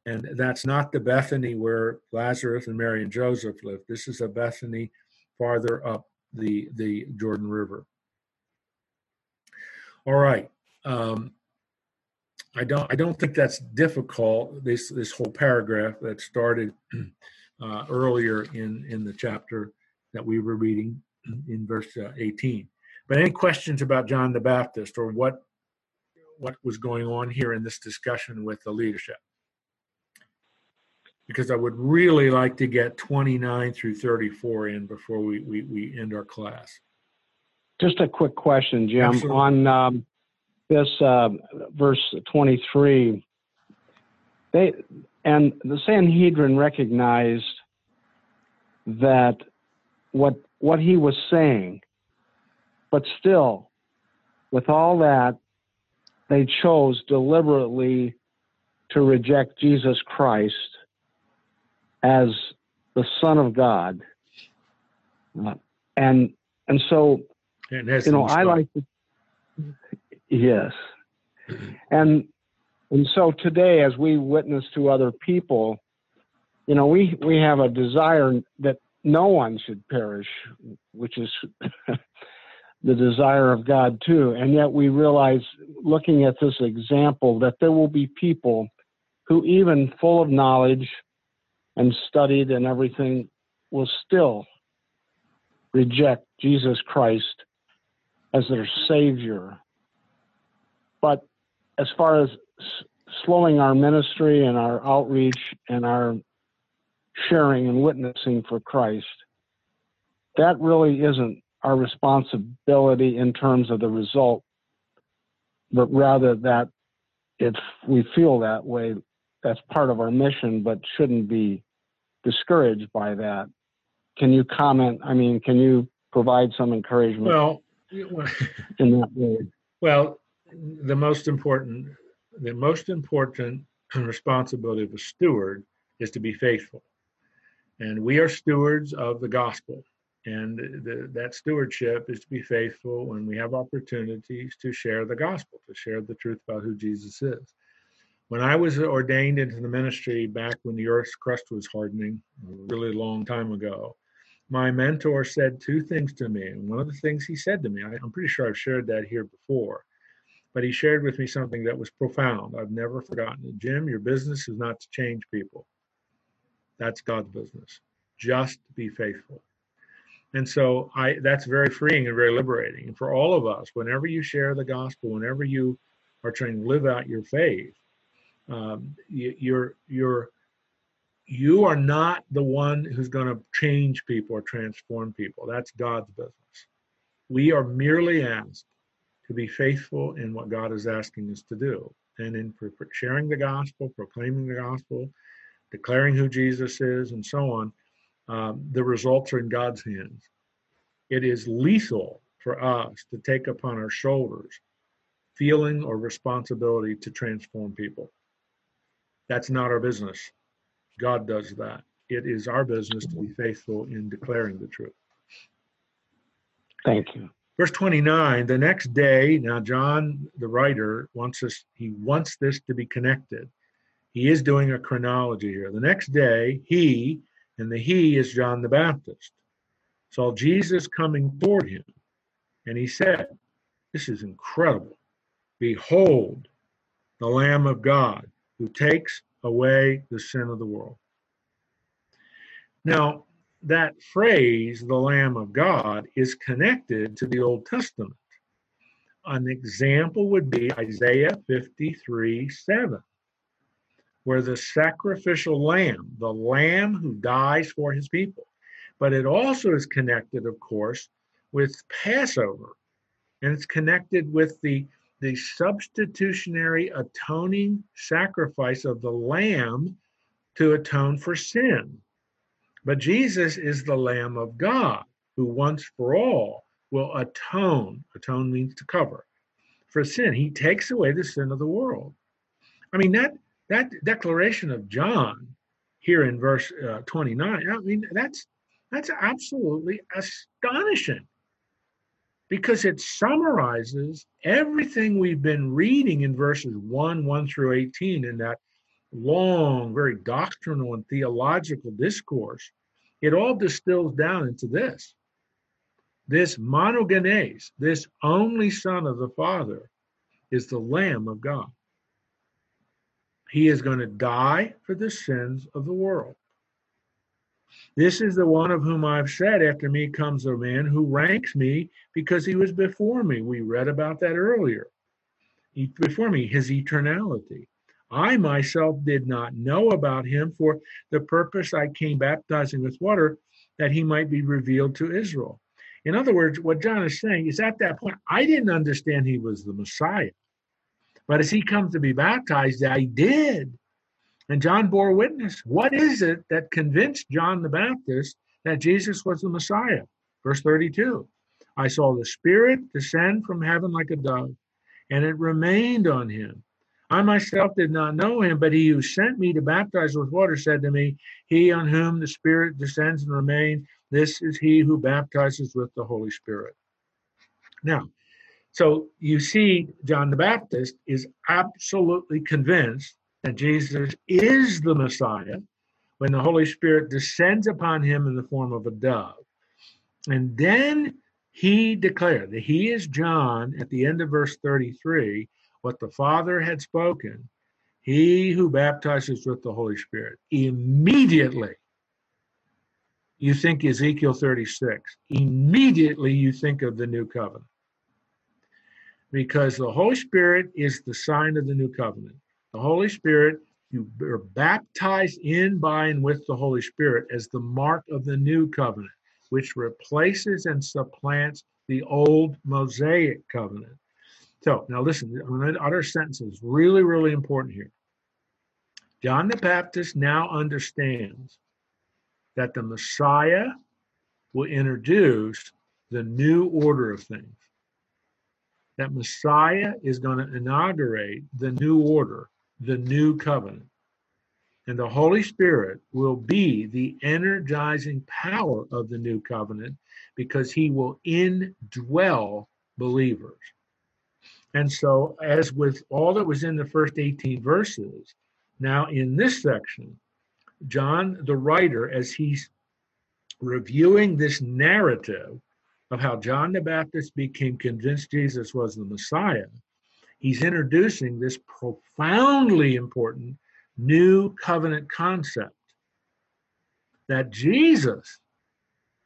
And that's not the Bethany where Lazarus and Mary and Joseph lived. This is a Bethany farther up the, the Jordan River. All right. Um, I don't I don't think that's difficult. This this whole paragraph that started *clears throat* uh, earlier in in the chapter that we were reading *clears throat* in verse uh, 18. But any questions about John the Baptist or what what was going on here in this discussion with the leadership? Because I would really like to get 29 through 34 in before we, we, we end our class. Just a quick question, Jim. Absolutely. On um, this uh, verse 23, they and the Sanhedrin recognized that what what he was saying, but still, with all that, they chose deliberately to reject Jesus Christ as the Son of God, uh, and and so And you know I like to yes. *clears throat* And and so today as we witness to other people you know we we have a desire that no one should perish which is *laughs* the desire of god too. And yet we realize looking at this example that there will be people who even full of knowledge and studied and everything will still reject jesus christ as their savior. But as far as slowing our ministry and our outreach and our sharing and witnessing for Christ, that really isn't our responsibility in terms of the result, but rather that if we feel that way, that's part of our mission, but shouldn't be discouraged by that. Can you comment? I mean, can you provide some encouragement Well, *laughs* in that way? well, the most important, the most important responsibility of a steward is to be faithful, and we are stewards of the gospel. And the, that stewardship is to be faithful when we have opportunities to share the gospel, to share the truth about who Jesus is. When I was ordained into the ministry back when the earth's crust was hardening, a really long time ago, my mentor said two things to me. And one of the things he said to me, I, I'm pretty sure I've shared that here before, but he shared with me something that was profound. I've never forgotten it. Jim, your business is not to change people, that's God's business. Just be faithful. And so I that's very freeing and very liberating. And for all of us, whenever you share the gospel, whenever you are trying to live out your faith, um, you, you're you're you are not the one who's going to change people or transform people. That's God's business. We are merely asked to be faithful in what God is asking us to do, and in sharing the gospel, proclaiming the gospel, declaring who Jesus is, and so on. Um, the results are in God's hands. It is lethal for us to take upon our shoulders feeling or responsibility to transform people. That's not our business. God does that. It is our business to be faithful in declaring the truth. Thank you. Verse 29, the next day, now John, the writer, wants us, he wants this to be connected. He is doing a chronology here. The next day, he, and the he is John the Baptist, saw Jesus coming toward him. And he said, This is incredible. Behold, the Lamb of God who takes away the sin of the world. Now, that phrase, the Lamb of God, is connected to the Old Testament. An example would be Isaiah 53 7, where the sacrificial lamb, the lamb who dies for his people, but it also is connected, of course, with Passover, and it's connected with the the substitutionary atoning sacrifice of the lamb to atone for sin. But Jesus is the Lamb of God who once for all will atone. Atone means to cover for sin. He takes away the sin of the world. I mean that that declaration of John here in verse uh, 29. I mean that's that's absolutely astonishing because it summarizes everything we've been reading in verses 1 1 through 18 in that long, very doctrinal and theological discourse. It all distills down into this this monogenes, this only Son of the Father, is the Lamb of God. He is going to die for the sins of the world. This is the one of whom I've said, After me comes a man who ranks me because he was before me. We read about that earlier. He, before me, his eternality. I myself did not know about him for the purpose I came baptizing with water that he might be revealed to Israel. In other words, what John is saying is at that point, I didn't understand he was the Messiah. But as he comes to be baptized, I did. And John bore witness. What is it that convinced John the Baptist that Jesus was the Messiah? Verse 32 I saw the Spirit descend from heaven like a dove, and it remained on him. I myself did not know him, but he who sent me to baptize with water said to me, He on whom the Spirit descends and remains, this is he who baptizes with the Holy Spirit. Now, so you see, John the Baptist is absolutely convinced that Jesus is the Messiah when the Holy Spirit descends upon him in the form of a dove. And then he declared that he is John at the end of verse 33, what the Father had spoken, he who baptizes with the Holy Spirit. Immediately, you think Ezekiel 36. Immediately, you think of the new covenant. Because the Holy Spirit is the sign of the new covenant. The Holy Spirit, you are baptized in, by, and with the Holy Spirit as the mark of the new covenant, which replaces and supplants the old Mosaic covenant. So now listen, I'm going to utter sentences really, really important here. John the Baptist now understands that the Messiah will introduce the new order of things. That Messiah is going to inaugurate the new order the new covenant. And the Holy Spirit will be the energizing power of the new covenant because he will indwell believers. And so, as with all that was in the first 18 verses, now in this section, John, the writer, as he's reviewing this narrative of how John the Baptist became convinced Jesus was the Messiah, he's introducing this profoundly important new covenant concept that Jesus,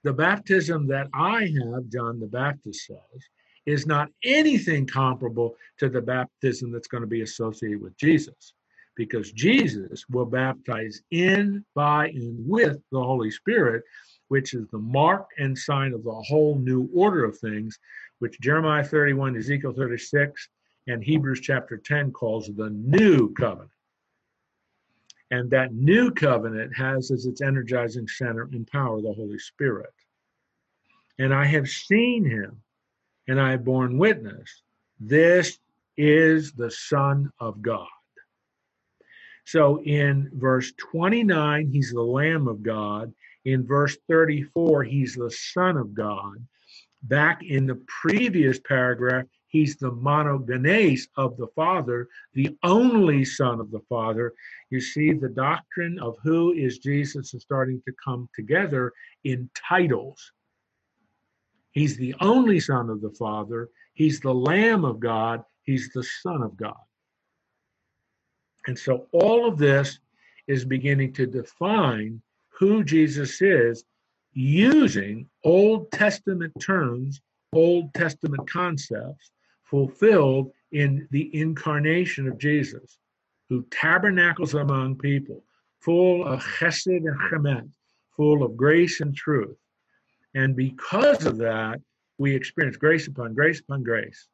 the baptism that I have, John the Baptist says, is not anything comparable to the baptism that's going to be associated with Jesus, because Jesus will baptize in, by, and with the Holy Spirit, which is the mark and sign of the whole new order of things, which Jeremiah 31, Ezekiel 36, and Hebrews chapter 10 calls the new covenant. And that new covenant has as its energizing center and power the Holy Spirit. And I have seen him, and I have borne witness. This is the Son of God. So in verse 29, he's the Lamb of God. In verse 34, he's the Son of God. Back in the previous paragraph, He's the monogenes of the Father, the only Son of the Father. You see, the doctrine of who is Jesus is starting to come together in titles. He's the only Son of the Father. He's the Lamb of God. He's the Son of God. And so all of this is beginning to define who Jesus is using Old Testament terms, Old Testament concepts fulfilled in the incarnation of Jesus, who tabernacles among people, full of chesed and chemet, full of grace and truth. And because of that, we experience grace upon grace upon grace.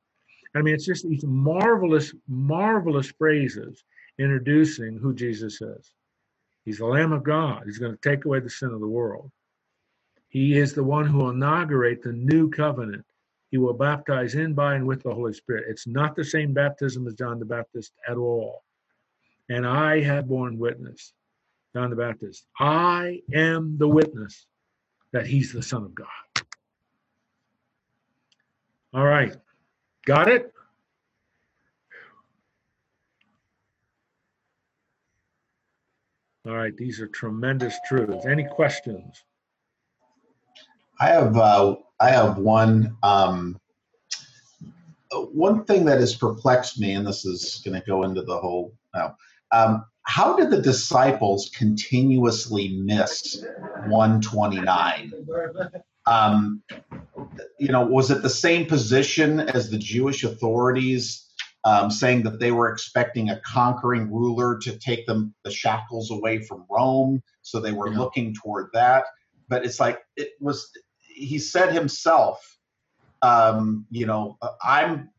I mean, it's just these marvelous, marvelous phrases introducing who Jesus is. He's the Lamb of God. He's going to take away the sin of the world. He is the one who will inaugurate the new covenant he will baptize in, by, and with the Holy Spirit. It's not the same baptism as John the Baptist at all. And I have borne witness, John the Baptist. I am the witness that he's the Son of God. All right. Got it? All right. These are tremendous truths. Any questions? I have uh, I have one um, one thing that has perplexed me, and this is going to go into the whole now. Um, how did the disciples continuously miss 129? Um, you know, was it the same position as the Jewish authorities um, saying that they were expecting a conquering ruler to take them the shackles away from Rome? So they were Yeah. looking toward that. But it's like it was. He said himself, um, you know, I'm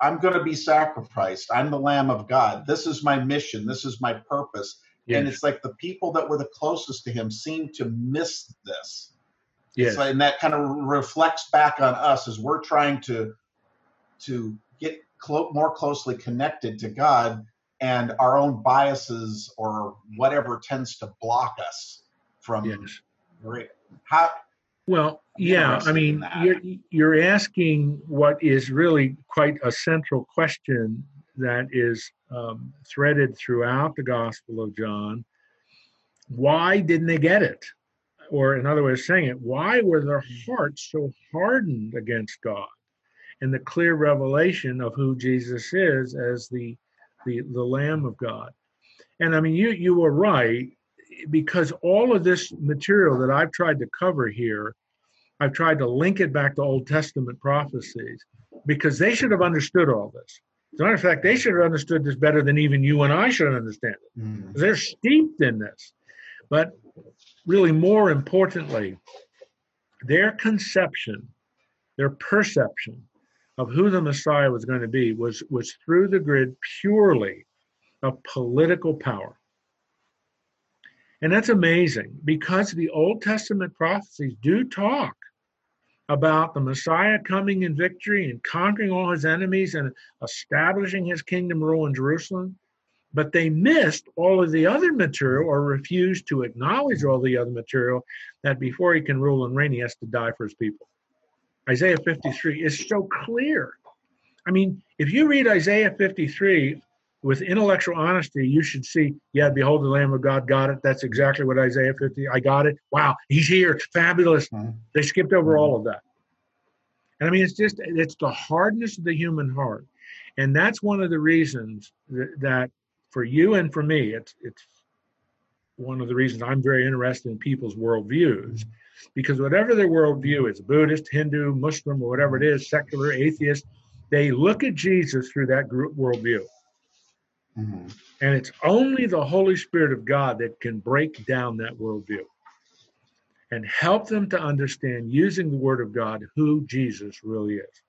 I'm going to be sacrificed. I'm the Lamb of God. This is my mission. This is my purpose. And it's like the people that were the closest to him seem to miss this. Yes. Like, and that kind of reflects back on us as we're trying to to get clo- more closely connected to God, and our own biases or whatever tends to block us from. Yes. How? Well, yeah, I mean, you're, you're asking what is really quite a central question that is um, threaded throughout the Gospel of John. Why didn't they get it? Or, in other words, saying it, why were their hearts so hardened against God? And the clear revelation of who Jesus is as the, the, the Lamb of God. And I mean, you, you were right, because all of this material that I've tried to cover here I've tried to link it back to Old Testament prophecies because they should have understood all this. As a matter of fact, they should have understood this better than even you and I should understand it. Mm, They're steeped in this. But really, more importantly, their conception, their perception of who the Messiah was going to be was, was through the grid purely of political power. And that's amazing because the Old Testament prophecies do talk about the Messiah coming in victory and conquering all his enemies and establishing his kingdom rule in Jerusalem. But they missed all of the other material or refused to acknowledge all the other material that before he can rule and reign, he has to die for his people. Isaiah 53 is so clear. I mean, if you read Isaiah 53 with intellectual honesty, you should see, yeah, behold the Lamb of God, got it. That's exactly what Isaiah 50, I got it. Wow, he's here. Fabulous. Mhm. They skipped over all of that. And I mean, it's just, it's the hardness of the human heart. And that's one of the reasons that, that for you and for me, it's, it's one of the reasons I'm very interested in people's worldviews. Because whatever their worldview is, Buddhist, Hindu, Muslim, or whatever it is, secular, atheist, they look at Jesus through that group worldview. mhm. And it's only the Holy Spirit of God that can break down that worldview and help them to understand using the Word of God who Jesus really is.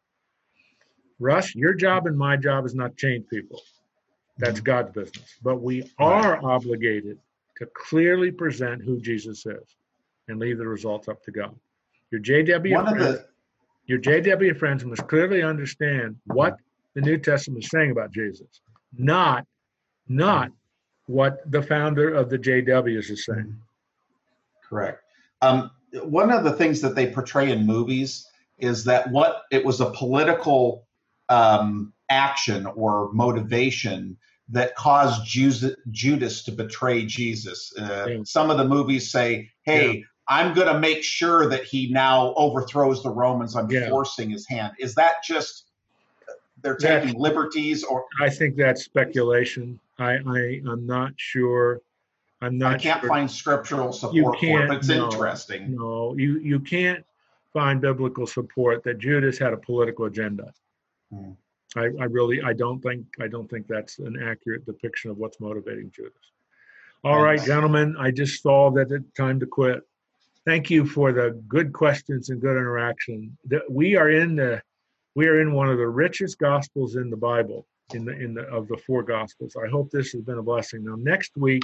Russ, your job and my job is not change people. That's God's business. But we are obligated to clearly present who Jesus is and leave the results up to God. Your JW One friends, the your JW friends must clearly understand what the New Testament is saying about Jesus, not not what the founder of the JWs is saying. Correct. Um, one of the things that they portray in movies is that what it was a political um, action or motivation that caused Jus- Judas to betray Jesus. Uh, Yeah. Some of the movies say, "Hey, I'm going to make sure that he now overthrows the Romans. I'm Yeah. forcing his hand." Is that just they're That- taking liberties, or I think that's speculation. I, I I'm not sure. I'm not I can't sure. find scriptural support for it? But it's no. interesting. No, you you can't find biblical support that Judas had a political agenda. Hmm. I, I really I don't think I don't think that's an accurate depiction of what's motivating Judas. All right, gentlemen, I just saw that it's time to quit. Thank you for the good questions and good interaction. The- We are in the we are in one of the richest gospels in the Bible, in the in the of the four gospels. I hope this has been a blessing. Now next week,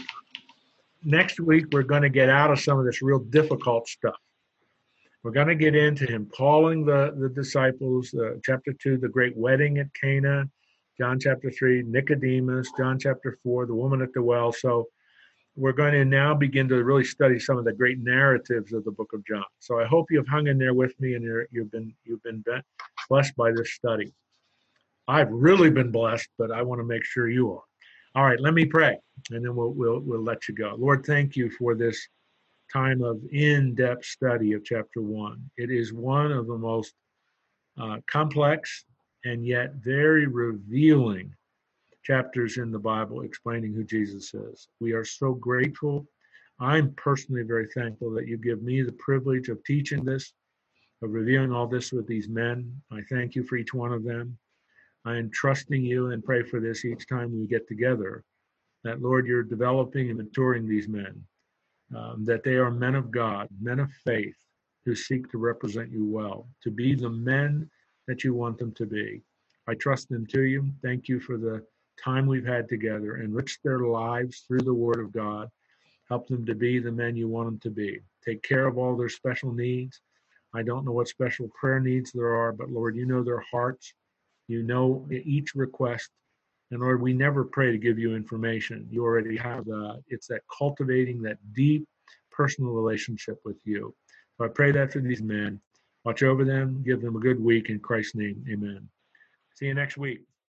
next week we're going to get out of some of this real difficult stuff. We're going to get into him calling the, the disciples, uh, chapter 2, the great wedding at Cana, John chapter 3, Nicodemus, John chapter 4, the woman at the well. So we're going to now begin to really study some of the great narratives of the book of John. So I hope you've hung in there with me and you're, you've been you've been blessed by this study. I've really been blessed, but I want to make sure you are. All right, let me pray, and then we'll we'll we'll let you go. Lord, thank you for this time of in-depth study of chapter one. It is one of the most uh, complex and yet very revealing chapters in the Bible explaining who Jesus is. We are so grateful. I'm personally very thankful that you give me the privilege of teaching this, of reviewing all this with these men. I thank you for each one of them. I am trusting you and pray for this each time we get together. That, Lord, you're developing and maturing these men, um, that they are men of God, men of faith, who seek to represent you well, to be the men that you want them to be. I trust them to you. Thank you for the time we've had together, enrich their lives through the Word of God. Help them to be the men you want them to be. Take care of all their special needs. I don't know what special prayer needs there are, but Lord, you know their hearts. You know each request. And Lord, we never pray to give you information. You already have that. It's that cultivating that deep personal relationship with you. So I pray that for these men. Watch over them, give them a good week in Christ's name. Amen. See you next week.